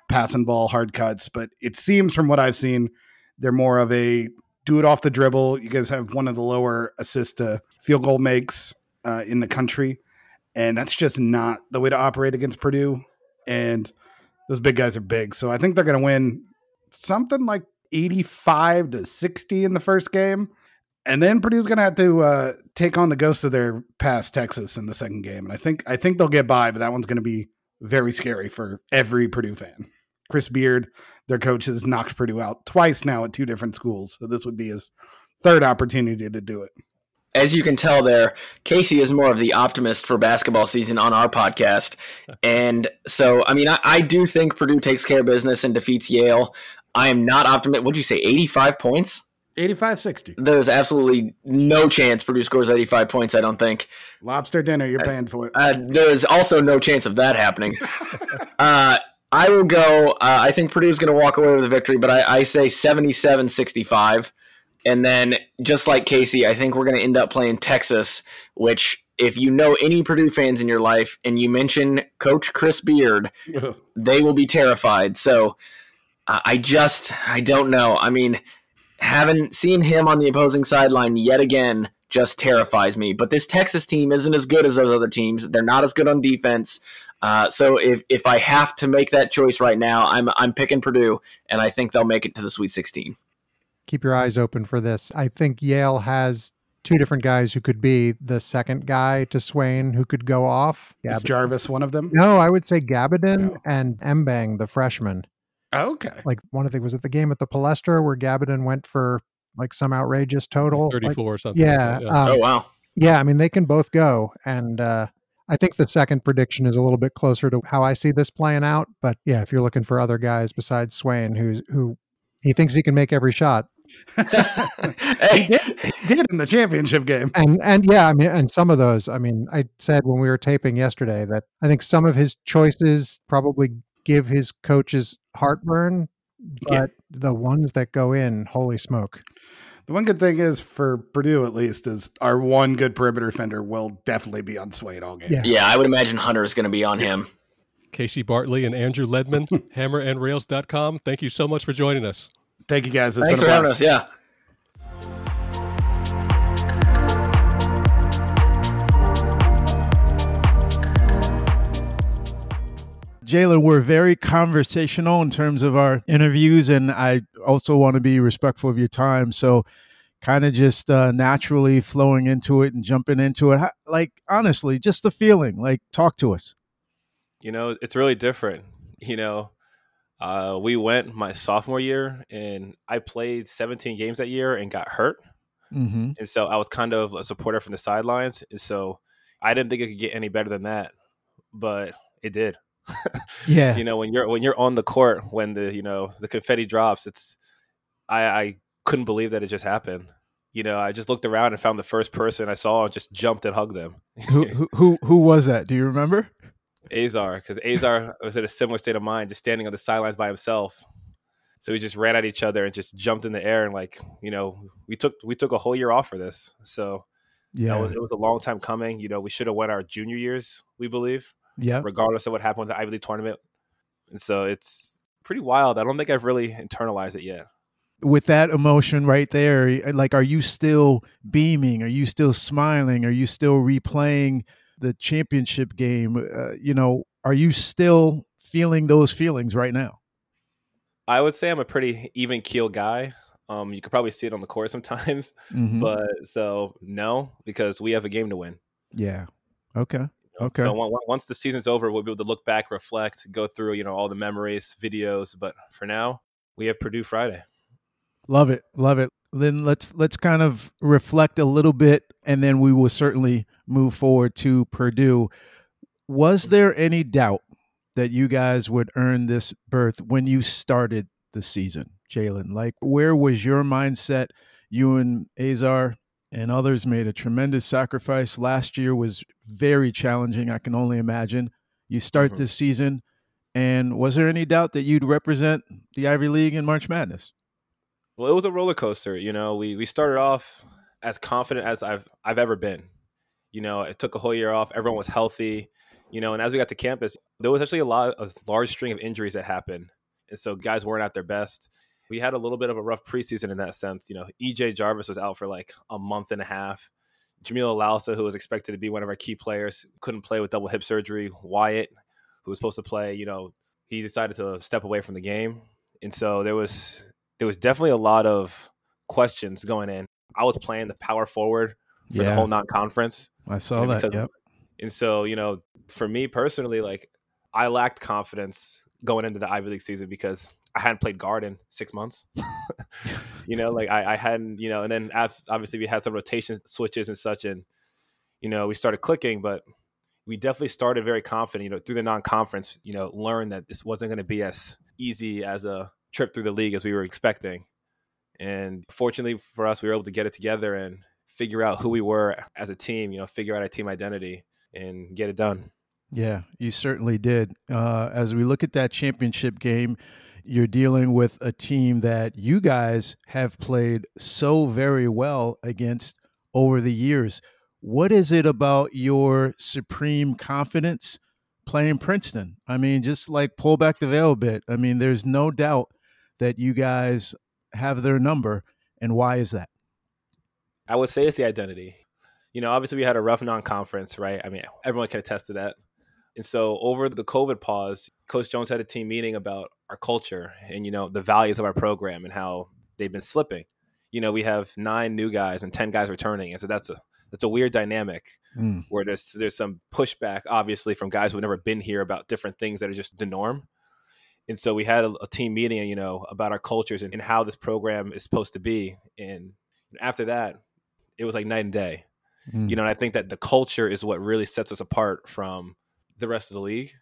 passing ball, hard cuts. But it seems from what I've seen, they're more of a do it off the dribble. You guys have one of the lower assist to field goal makes uh, in the country, and that's just not the way to operate against Purdue. And those big guys are big, so I think they're going to win something like eighty-five to sixty in the first game, and then Purdue's going to have to uh, take on the ghosts of their past, Texas, in the second game. And I think I think they'll get by, but that one's going to be very scary for every Purdue fan. Chris Beard, their coach has knocked Purdue out twice now at two different schools. So this would be his third opportunity to do it. As you can tell there, Casey is more of the optimist for basketball season on our podcast. And so, I mean, I, I do think Purdue takes care of business and defeats Yale. I am not optimistic. What'd you say, 85 points? 85 60. There's absolutely no chance Purdue scores 85 points, I don't think. Lobster dinner, you're paying for it. Uh, there's also no chance of that happening. uh, I will go. Uh, I think Purdue's going to walk away with a victory, but I, I say 77 65. And then, just like Casey, I think we're going to end up playing Texas, which, if you know any Purdue fans in your life and you mention Coach Chris Beard, they will be terrified. So uh, I just, I don't know. I mean, having seen him on the opposing sideline yet again just terrifies me. But this Texas team isn't as good as those other teams. They're not as good on defense. Uh, so if if I have to make that choice right now, I'm I'm picking Purdue, and I think they'll make it to the Sweet 16 keep your eyes open for this. I think Yale has two different guys who could be the second guy to Swain who could go off. Is Jarvis one of them? No, I would say Gabbidon no. and Mbeng, the freshman. okay. Like one of the was it the game at the Palestra where Gabbidon went for like some outrageous total, thirty four like, or something. Yeah. Like yeah. Um, oh wow. Yeah, I mean they can both go, and uh, I think the second prediction is a little bit closer to how I see this playing out. But yeah, if you're looking for other guys besides Swain, who's who he thinks he can make every shot, hey. he, did, he did in the championship game. And and yeah, I mean, and some of those, I mean, I said when we were taping yesterday that I think some of his choices probably give his coaches heartburn, but yeah. the ones that go in, holy smoke. The one good thing is for Purdue, at least, is our one good perimeter defender will definitely be on Swain all game. Yeah, yeah I would imagine Hunter is going to be on him. Casey Bartley and Andrew Ledman, hammerandrails.com. Thank you so much for joining us. Thank you guys. It's Thanks for having us. Yeah. Jalen, we're very conversational in terms of our interviews, and I also want to be respectful of your time. So, kind of just uh, naturally flowing into it and jumping into it. Like, honestly, just the feeling. Like, talk to us. You know, it's really different. You know, uh, we went my sophomore year, and I played 17 games that year and got hurt. Mm-hmm. And so I was kind of a supporter from the sidelines. And so I didn't think it could get any better than that, but it did. yeah. You know, when you're when you're on the court, when the you know the confetti drops, it's I, I couldn't believe that it just happened. You know, I just looked around and found the first person I saw and just jumped and hugged them. who, who who was that? Do you remember? Azar, because Azar was in a similar state of mind, just standing on the sidelines by himself. So we just ran at each other and just jumped in the air and like you know we took we took a whole year off for this. So yeah, was, it was a long time coming. You know, we should have won our junior years, we believe. Yeah, regardless of what happened with the Ivy League tournament. And so it's pretty wild. I don't think I've really internalized it yet. With that emotion right there, like, are you still beaming? Are you still smiling? Are you still replaying? The championship game, uh, you know, are you still feeling those feelings right now? I would say I'm a pretty even keel guy. Um, you could probably see it on the court sometimes, mm-hmm. but so no, because we have a game to win. Yeah. Okay. Okay. So once the season's over, we'll be able to look back, reflect, go through, you know, all the memories, videos. But for now, we have Purdue Friday. Love it. Love it. Then let's let's kind of reflect a little bit and then we will certainly move forward to Purdue. Was there any doubt that you guys would earn this berth when you started the season, Jalen? Like where was your mindset? You and Azar and others made a tremendous sacrifice. Last year was very challenging, I can only imagine. You start mm-hmm. this season and was there any doubt that you'd represent the Ivy League in March Madness? Well, it was a roller coaster. You know, we we started off as confident as I've I've ever been. You know, it took a whole year off. Everyone was healthy. You know, and as we got to campus, there was actually a lot a large string of injuries that happened, and so guys weren't at their best. We had a little bit of a rough preseason in that sense. You know, EJ Jarvis was out for like a month and a half. Jamil Lalsa, who was expected to be one of our key players, couldn't play with double hip surgery. Wyatt, who was supposed to play, you know, he decided to step away from the game, and so there was there was definitely a lot of questions going in. I was playing the power forward for yeah. the whole non-conference. I saw that. Because, yep. And so, you know, for me personally, like I lacked confidence going into the Ivy League season because I hadn't played guard in six months. you know, like I, I hadn't, you know, and then obviously we had some rotation switches and such, and you know we started clicking, but we definitely started very confident. You know, through the non-conference, you know, learned that this wasn't going to be as easy as a trip through the league as we were expecting. And fortunately for us, we were able to get it together and figure out who we were as a team. You know, figure out our team identity and get it done. Yeah, you certainly did. Uh, as we look at that championship game, you're dealing with a team that you guys have played so very well against over the years. What is it about your supreme confidence playing Princeton? I mean, just like pull back the veil a bit. I mean, there's no doubt that you guys have their number. And why is that? I would say it's the identity. You know, obviously we had a rough non-conference, right? I mean, everyone can attest to that. And so over the COVID pause, Coach Jones had a team meeting about our culture and you know the values of our program and how they've been slipping. You know, we have nine new guys and ten guys returning, and so that's a that's a weird dynamic mm. where there's there's some pushback, obviously, from guys who've never been here about different things that are just the norm. And so we had a, a team meeting, you know, about our cultures and, and how this program is supposed to be. And after that, it was like night and day. Mm. You know, and I think that the culture is what really sets us apart from the rest of the league.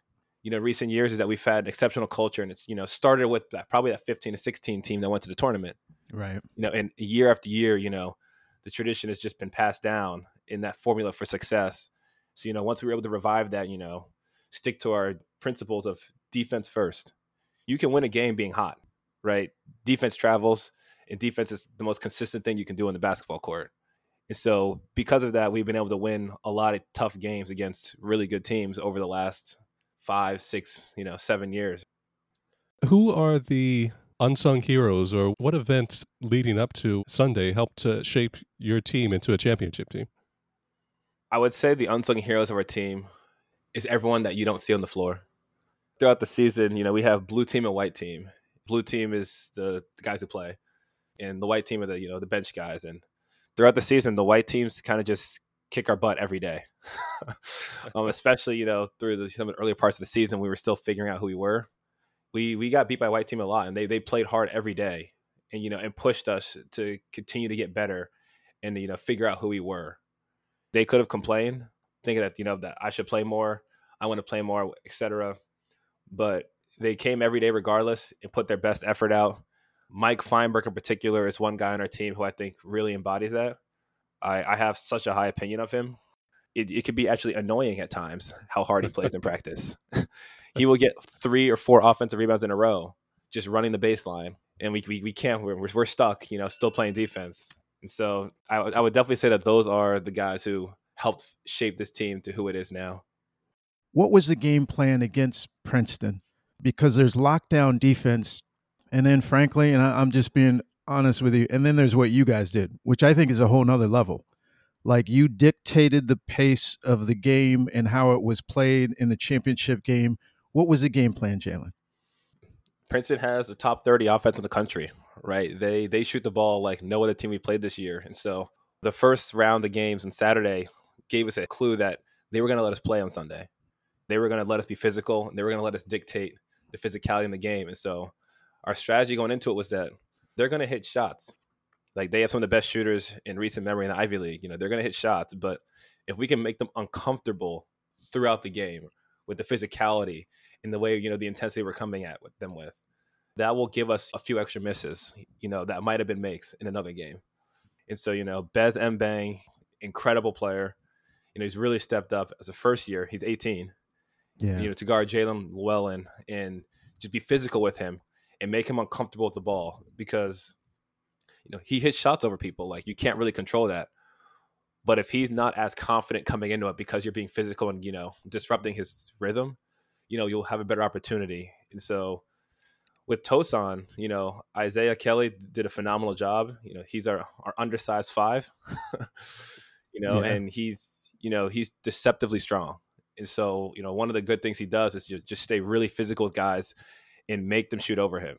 You know, recent years is that we've had exceptional culture, and it's you know started with that, probably that 15 to 16 team that went to the tournament. Right. You know, and year after year, you know, the tradition has just been passed down in that formula for success. So you know, once we were able to revive that, you know, stick to our principles of defense first. You can win a game being hot, right? Defense travels, and defense is the most consistent thing you can do on the basketball court. And so, because of that, we've been able to win a lot of tough games against really good teams over the last five, six, you know, seven years. Who are the unsung heroes, or what events leading up to Sunday helped to shape your team into a championship team? I would say the unsung heroes of our team is everyone that you don't see on the floor. Throughout the season, you know, we have blue team and white team. Blue team is the, the guys who play, and the white team are the you know the bench guys. And throughout the season, the white teams kind of just kick our butt every day. um, especially you know through the, some of the earlier parts of the season, we were still figuring out who we were. We we got beat by white team a lot, and they they played hard every day, and you know and pushed us to continue to get better, and you know figure out who we were. They could have complained, thinking that you know that I should play more, I want to play more, etc. But they came every day regardless and put their best effort out Mike Feinberg in particular is one guy on our team who I think really embodies that. I, I have such a high opinion of him. It, it could be actually annoying at times how hard he plays in practice. he will get three or four offensive rebounds in a row just running the baseline, and we we, we can't. We're, we're stuck, you know, still playing defense. And so I, I would definitely say that those are the guys who helped shape this team to who it is now. What was the game plan against Princeton? Because there's lockdown defense and then, frankly, and I, am just being honest with you, and then there's what you guys did, which I think is a whole nother level. Like you dictated the pace of the game and how it was played in the championship game. What was the game plan, Jalen? Princeton has the top 30 offense in the country, right? They they shoot the ball like no other team we played this year. And so the first round of games on Saturday gave us a clue that they were going to let us play on Sunday. They were going to let us be physical and they were going to let us dictate the physicality in the game. And so our strategy going into it was that they're going to hit shots. Like they have some of the best shooters in recent memory in the Ivy League. You know, they're going to hit shots, but if we can make them uncomfortable throughout the game with the physicality and the way you know the intensity we're coming at them with, that will give us a few extra misses. You know, that might have been makes in another game. And so, you know, Bez Mbeng, incredible player. You know, he's really stepped up as a first year. He's 18. Yeah. You know, to guard Jaelin Llewellyn and just be physical with him and make him uncomfortable with the ball because you know he hits shots over people like you can't really control that but if he's not as confident coming into it because you're being physical and you know disrupting his rhythm you know you'll have a better opportunity and so with Tosan, you know, Isaiah Kelly did a phenomenal job. You know, he's our, our undersized five, you know, yeah. and he's, you know, he's deceptively strong. And so, you know, one of the good things he does is just stay really physical with guys and make them shoot over him.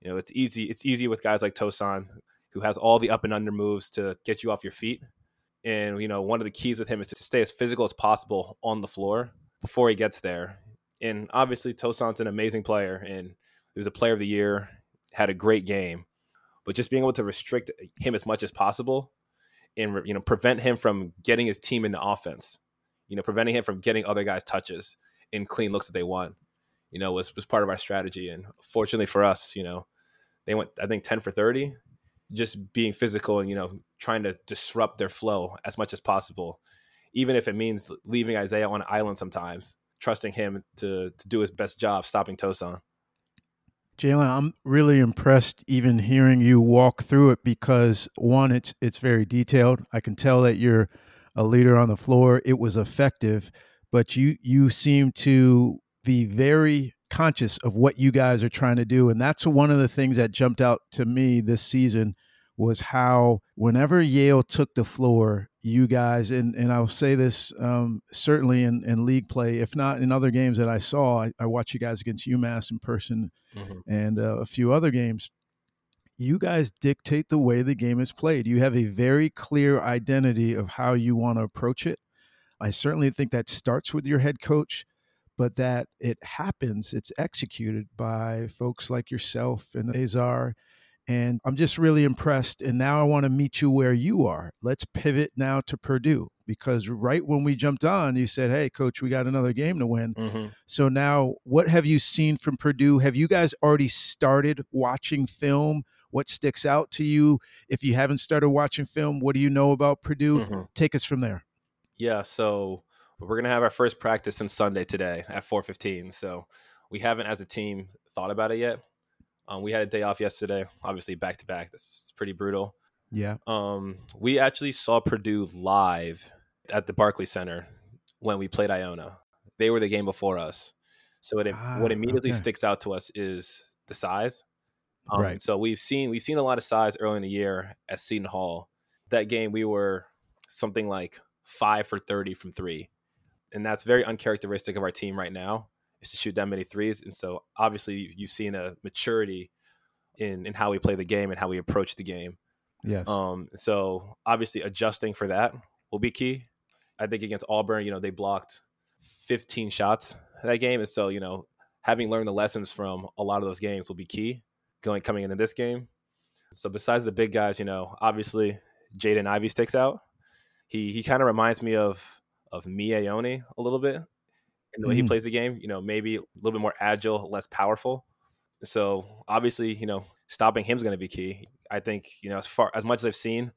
You know, it's easy. It's easy with guys like Tosan, who has all the up and under moves to get you off your feet. And you know, one of the keys with him is to stay as physical as possible on the floor before he gets there. And obviously, Tosan's an amazing player, and He was a player of the year, had a great game, but just being able to restrict him as much as possible and you know prevent him from getting his team into offense, you know, preventing him from getting other guys touches in clean looks that they want, you know, was was part of our strategy. And fortunately for us, you know, they went I think ten for thirty, just being physical and you know trying to disrupt their flow as much as possible, even if it means leaving Isaiah on an island sometimes, trusting him to to do his best job stopping Tosan. Jalen, I'm really impressed even hearing you walk through it because one, it's it's very detailed. I can tell that you're a leader on the floor. It was effective, but you you seem to be very conscious of what you guys are trying to do, and that's one of the things that jumped out to me this season was how whenever Yale took the floor, you guys, and, and I'll say this um, certainly in, in league play, if not in other games that I saw, I, I watched you guys against UMass in person mm-hmm. and uh, a few other games. You guys dictate the way the game is played. You have a very clear identity of how you want to approach it. I certainly think that starts with your head coach, but that it happens, it's executed by folks like yourself and Azar and I'm just really impressed. And now I want to meet you where you are. Let's pivot now to Purdue because right when we jumped on, you said, Hey, coach, we got another game to win. Mm-hmm. So now, what have you seen from Purdue? Have you guys already started watching film? What sticks out to you? If you haven't started watching film, what do you know about Purdue? Mm-hmm. Take us from there. Yeah. So we're going to have our first practice on Sunday today at 4:15. So we haven't, as a team, thought about it yet um, we had a day off yesterday, obviously back to back. That's pretty brutal. Yeah. Um, we actually saw Purdue live at the Barclays Center when we played Iona. They were the game before us. So what, it, ah, what immediately okay. sticks out to us is the size. Um, right. So we've seen we've seen a lot of size early in the year at Seton Hall. That game we were something like five for thirty from three, and that's very uncharacteristic of our team right now is to shoot that many threes. And so obviously you've seen a maturity in in how we play the game and how we approach the game. Yes. Um. So obviously adjusting for that will be key. I think against Auburn, you know, they blocked 15 shots that game, and so you know, having learned the lessons from a lot of those games will be key going coming into this game. So besides the big guys, you know, obviously Jaden Ivey sticks out. He he kind of reminds me of of Miye a little bit in the way mm. he plays the game. You know, maybe a little bit more agile, less powerful. So obviously, you know, stopping him is going to be key. I think you know as far as much as I've seen,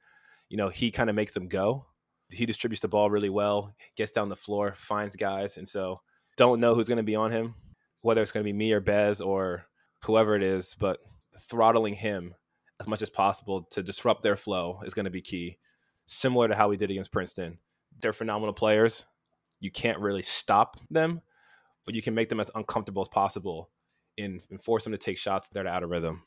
you know, he kind of makes them go. He distributes the ball really well, gets down the floor, finds guys, and so don't know who's going to be on him, whether it's going to be me or Bez or whoever it is, but throttling him as much as possible to disrupt their flow is going to be key. Similar to how we did against Princeton. They're phenomenal players you can't really stop them, but you can make them as uncomfortable as possible and, and force them to take shots that are out of rhythm.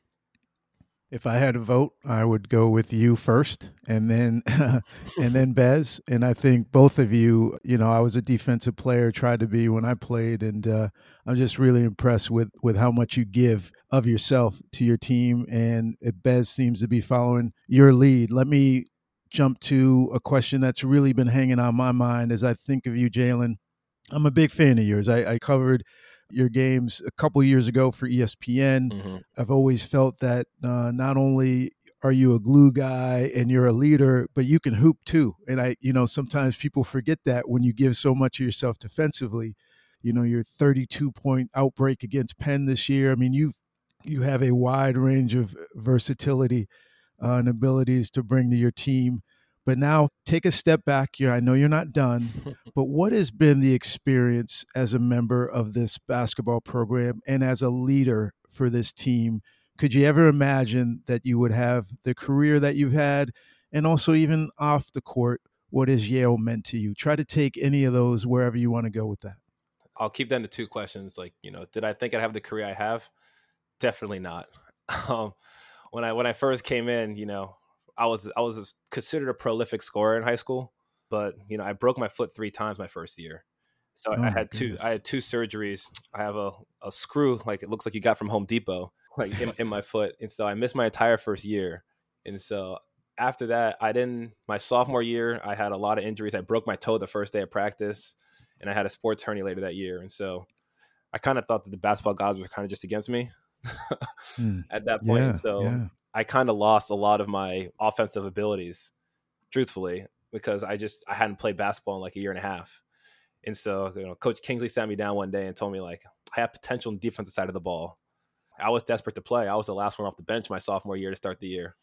If I had to vote, I would go with you first, and then and then Bez. And I think both of you, you know, I was a defensive player, tried to be when I played, and uh, I'm just really impressed with with how much you give of yourself to your team. And Bez seems to be following your lead. Let me jump to a question that's really been hanging on my mind as I think of you, Jalen. I'm a big fan of yours. I, I covered your games a couple years ago for ESPN. Mm-hmm. I've always felt that uh, not only are you a glue guy and you're a leader, but you can hoop too. And I, you know, sometimes people forget that when you give so much of yourself defensively. You know, your 32 point outbreak against Penn this year. I mean, you've you have a wide range of versatility uh, and abilities to bring to your team. But now take a step back here. I know you're not done, but what has been the experience as a member of this basketball program and as a leader for this team? Could you ever imagine that you would have the career that you've had and also even off the court? What has Yale meant to you? Try to take any of those wherever you want to go with that. I'll keep that into two questions. Like, you know, did I think I'd have the career I have? Definitely not. Um, when I when I first came in, you know, I was I was considered a prolific scorer in high school, but you know, I broke my foot three times my first year. So oh I had two I had two surgeries. I have a, a screw like it looks like you got from Home Depot like in, in my foot, and so I missed my entire first year. And so after that, I didn't. My sophomore year, I had a lot of injuries. I broke my toe the first day of practice, and I had a sports hernia later that year. And so I kind of thought that the basketball gods were kind of just against me. Hmm. at that point. Yeah, so yeah. I kind of lost a lot of my offensive abilities, truthfully, because I just I hadn't played basketball in like a year and a half. And so, you know, Coach Kingsley sat me down one day and told me like I have potential on the defensive side of the ball. I was desperate to play. I was the last one off the bench my sophomore year to start the year.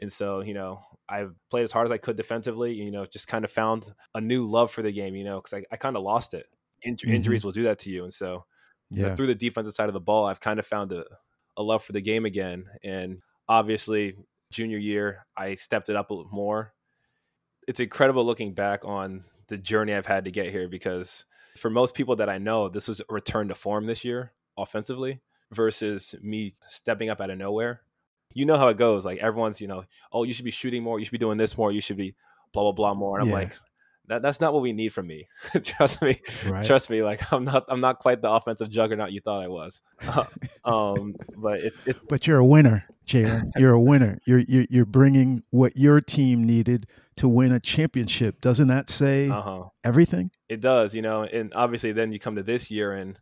And so, you know, I played as hard as I could defensively, you know, just kind of found a new love for the game, you know, because I, I kind of lost it. Inj- Mhm. Injuries will do that to you. And so, you know, through the defensive side of the ball, I've kind of found a, a love for the game again. And obviously, junior year, I stepped it up a little more. It's incredible looking back on the journey I've had to get here because for most people that I know, this was a return to form this year offensively versus me stepping up out of nowhere. You know how it goes. Like everyone's, you know, oh, you should be shooting more, you should be doing this more, you should be blah blah blah more. And I'm like, that, that's not what we need from me. Trust me. Right. Trust me. Like I'm not I'm not quite the offensive juggernaut you thought I was. um, but it's it's But you're a winner, Jalen. You're a winner. You're, you're you're bringing what your team needed to win a championship. Doesn't that say uh huh. everything? It does, you know, and obviously then you come to this year and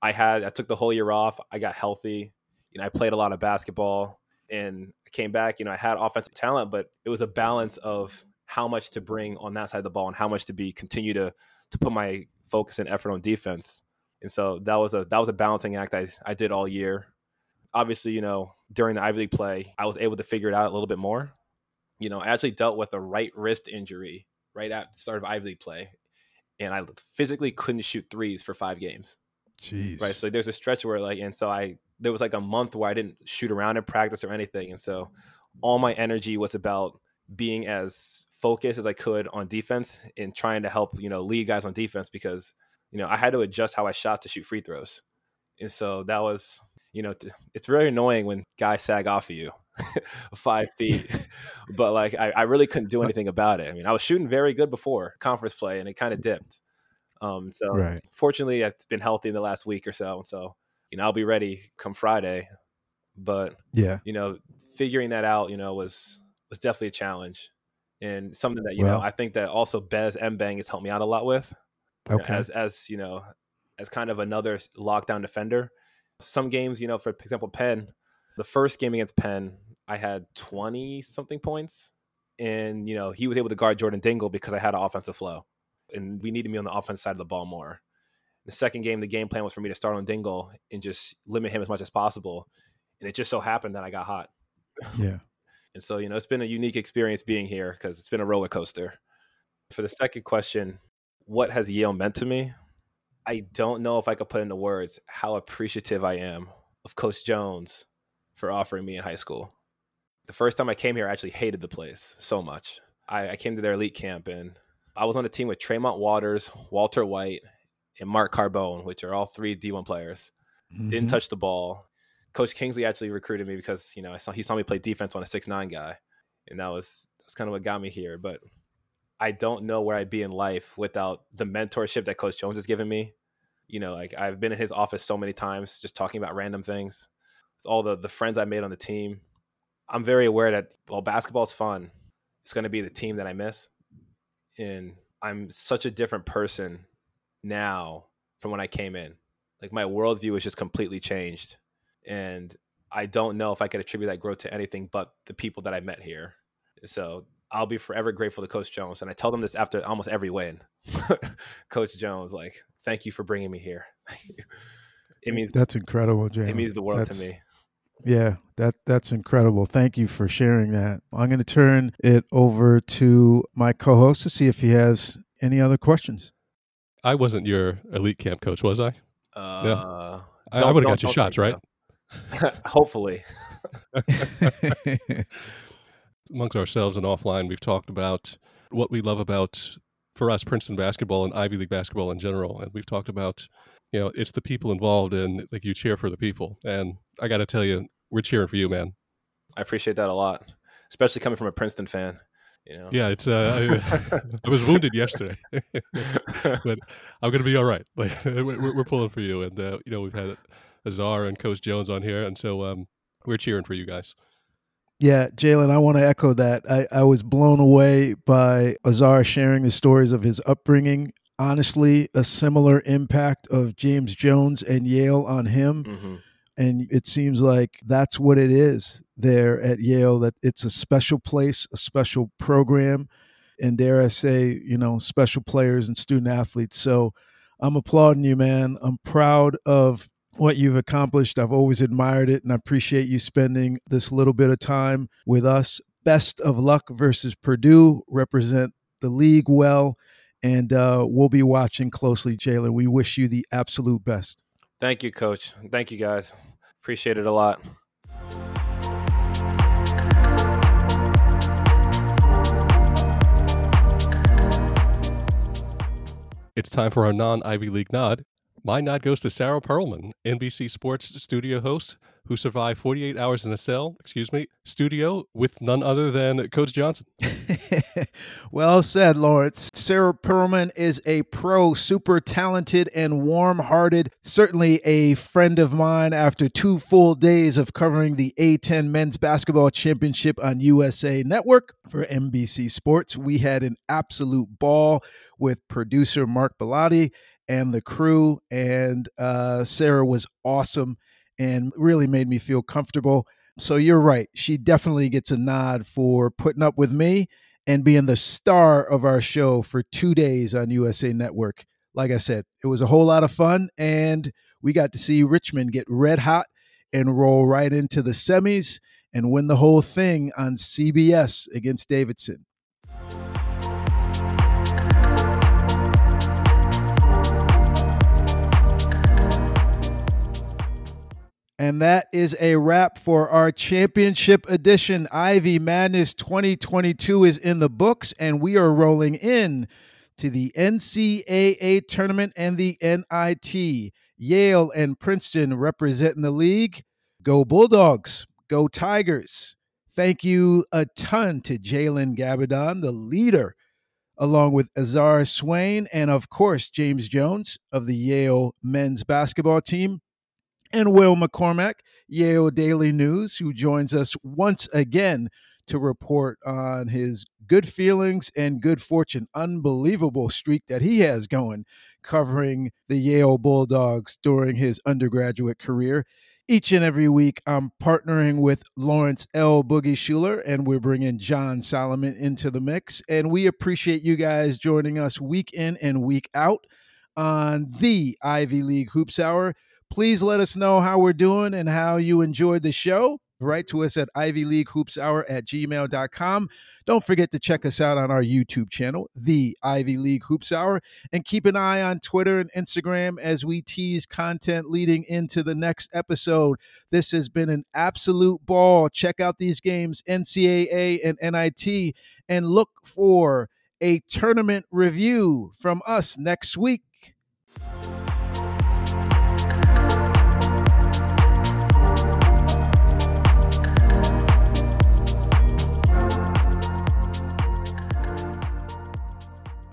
I had I took the whole year off. I got healthy. You know, I played a lot of basketball and I came back, you know, I had offensive talent, but it was a balance of how much to bring on that side of the ball and how much to be continue to to put my focus and effort on defense. And so that was a that was a balancing act I, I did all year. Obviously, you know, during the Ivy League play, I was able to figure it out a little bit more. You know, I actually dealt with a right wrist injury right at the start of Ivy League play and I physically couldn't shoot threes for five games. Jeez. Right. So there's a stretch where like, and so I, there was like a month where I didn't shoot around in practice or anything. And so all my energy was about being as focused as I could on defense and trying to help, you know, lead guys on defense because, you know, I had to adjust how I shot to shoot free throws. And so that was, you know, t- it's very annoying when guys sag off of you five feet, but like I, I really couldn't do anything about it. I mean, I was shooting very good before conference play and it kind of dipped. Um, so Right. fortunately, I've been healthy in the last week or so, and so you know I'll be ready come Friday. But Yeah. you know, figuring that out, you know, was was definitely a challenge and something that you know I think that also Bez Mbeng has helped me out a lot with you know, Okay. as as you know as kind of another lockdown defender. Some games, you know, for example, Penn, the first game against Penn, I had twenty something points, and you know he was able to guard Jordan Dingle because I had an offensive flow, and we needed me on the offense side of the ball more. The second game, the game plan was for me to start on Dingle and just limit him as much as possible, and it just so happened that I got hot. Yeah. And so, you know, it's been a unique experience being here because it's been a roller coaster. For the second question, what has Yale meant to me? I don't know if I could put into words how appreciative I am of Coach Jones for offering me in high school. The first time I came here, I actually hated the place so much. I, I came to their elite camp and I was on a team with Tremont Waters, Walter White, and Mark Carbone, which are all three D1 players didn't Mhm. touch the ball. Coach Kingsley actually recruited me because you know I saw he saw me play defense on a six nine guy, and that was that's kind of what got me here. But I don't know where I'd be in life without the mentorship that Coach Jones has given me. You know, like I've been in his office so many times, just talking about random things. With all the the friends I made on the team, I'm very aware that while basketball's fun, it's going to be the team that I miss, and I'm such a different person now from when I came in like my worldview has just completely changed and i don't know if i could attribute that growth to anything but the people that i met here so i'll be forever grateful to coach jones and i tell them this after almost every win coach jones like thank you for bringing me here it means That's incredible, Jalen. it means the world to me Yeah, that that's incredible. Thank you for sharing that. I'm going to turn it over to my co-host to see if he has any other questions. I wasn't your elite camp coach, was I? uh I, I would have got you shots, right? so. hopefully Amongst ourselves and offline, we've talked about what we love about, for us, Princeton basketball and Ivy League basketball in general. And we've talked about, you know, it's the people involved and like you cheer for the people. And I got to tell you, we're cheering for you, man. i appreciate that a lot especially coming from a princeton fan you know Yeah, it's, uh, I, I was wounded yesterday, but I'm going to be all right. Like, we're, we're pulling for you. And, uh, you know, we've had Azar and Coach Jones on here. And so um, we're cheering for you guys. Yeah, Jalen, I want to echo that. I, I was blown away by Azar sharing the stories of his upbringing. Honestly, a similar impact of James Jones and Yale on him. Mhm. And it seems like that's what it is there at Yale, that it's a special place, a special program, and dare I say, you know, special players and student athletes. So I'm applauding you, man. I'm proud of what you've accomplished. I've always admired it, and I appreciate you spending this little bit of time with us. Best of luck versus Purdue. Represent the league well, and uh, we'll be watching closely, Jalen. We wish you the absolute best. Thank you, Coach. Thank you, guys. Appreciate it a lot. It's time for our non Ivy League nod. My nod goes to Sarah Perlman, NBC Sports studio host, who survived 48 hours in a cell, excuse me, studio with none other than Coach Johnson. well said, Lawrence. Sarah Perlman is a pro, super talented and warm hearted, certainly a friend of mine after two full days of covering the A10 Men's Basketball Championship on USA Network for NBC Sports. We had an absolute ball with producer Mark Bellotti and the crew. And uh, Sarah was awesome and really made me feel comfortable. So you're right. She definitely gets a nod for putting up with me and being the star of our show for two days on USA Network. Like I said, it was a whole lot of fun, and we got to see Richmond get red hot and roll right into the semis and win the whole thing on CBS against Davidson. And that is a wrap for our championship edition. Ivy Madness 2022 is in the books, and we are rolling in to the NCAA tournament and the NIT. Yale and Princeton representing the league. Go Bulldogs. Go Tigers. Thank you a ton to Jalen Gabbidon, the leader, along with Azar Swain, and of course, James Jones of the Yale men's basketball team and Will McCormack, Yale Daily News, who joins us once again to report on his good feelings and good fortune. Unbelievable streak that he has going covering the Yale Bulldogs during his undergraduate career. Each and every week, I'm partnering with Lawrence L. Boogie Schuler, and we're bringing John Solomon into the mix. And we appreciate you guys joining us week in and week out on the Ivy League Hoops Hour. Please let us know how we're doing and how you enjoyed the show. Write to us at Ivy League Hoops Hour at gmail.com. Don't forget to check us out on our YouTube channel, The Ivy League Hoops Hour, and keep an eye on Twitter and Instagram as we tease content leading into the next episode. This has been an absolute ball. Check out these games, NCAA and NIT, and look for a tournament review from us next week.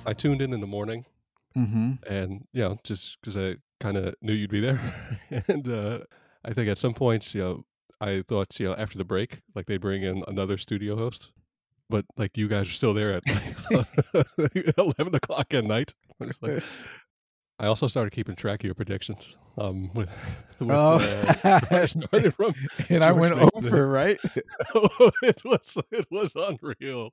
I tuned in in the morning, Mm-hmm. and you know, just because I kind of knew you'd be there, and uh, I think at some points, you know, I thought, you know, after the break, like they bring in another studio host, but like you guys are still there at like, eleven o'clock at night. Like, I also started keeping track of your predictions. Um, with, with, Oh. uh, I started from, and I went over, right? oh, it was it was unreal.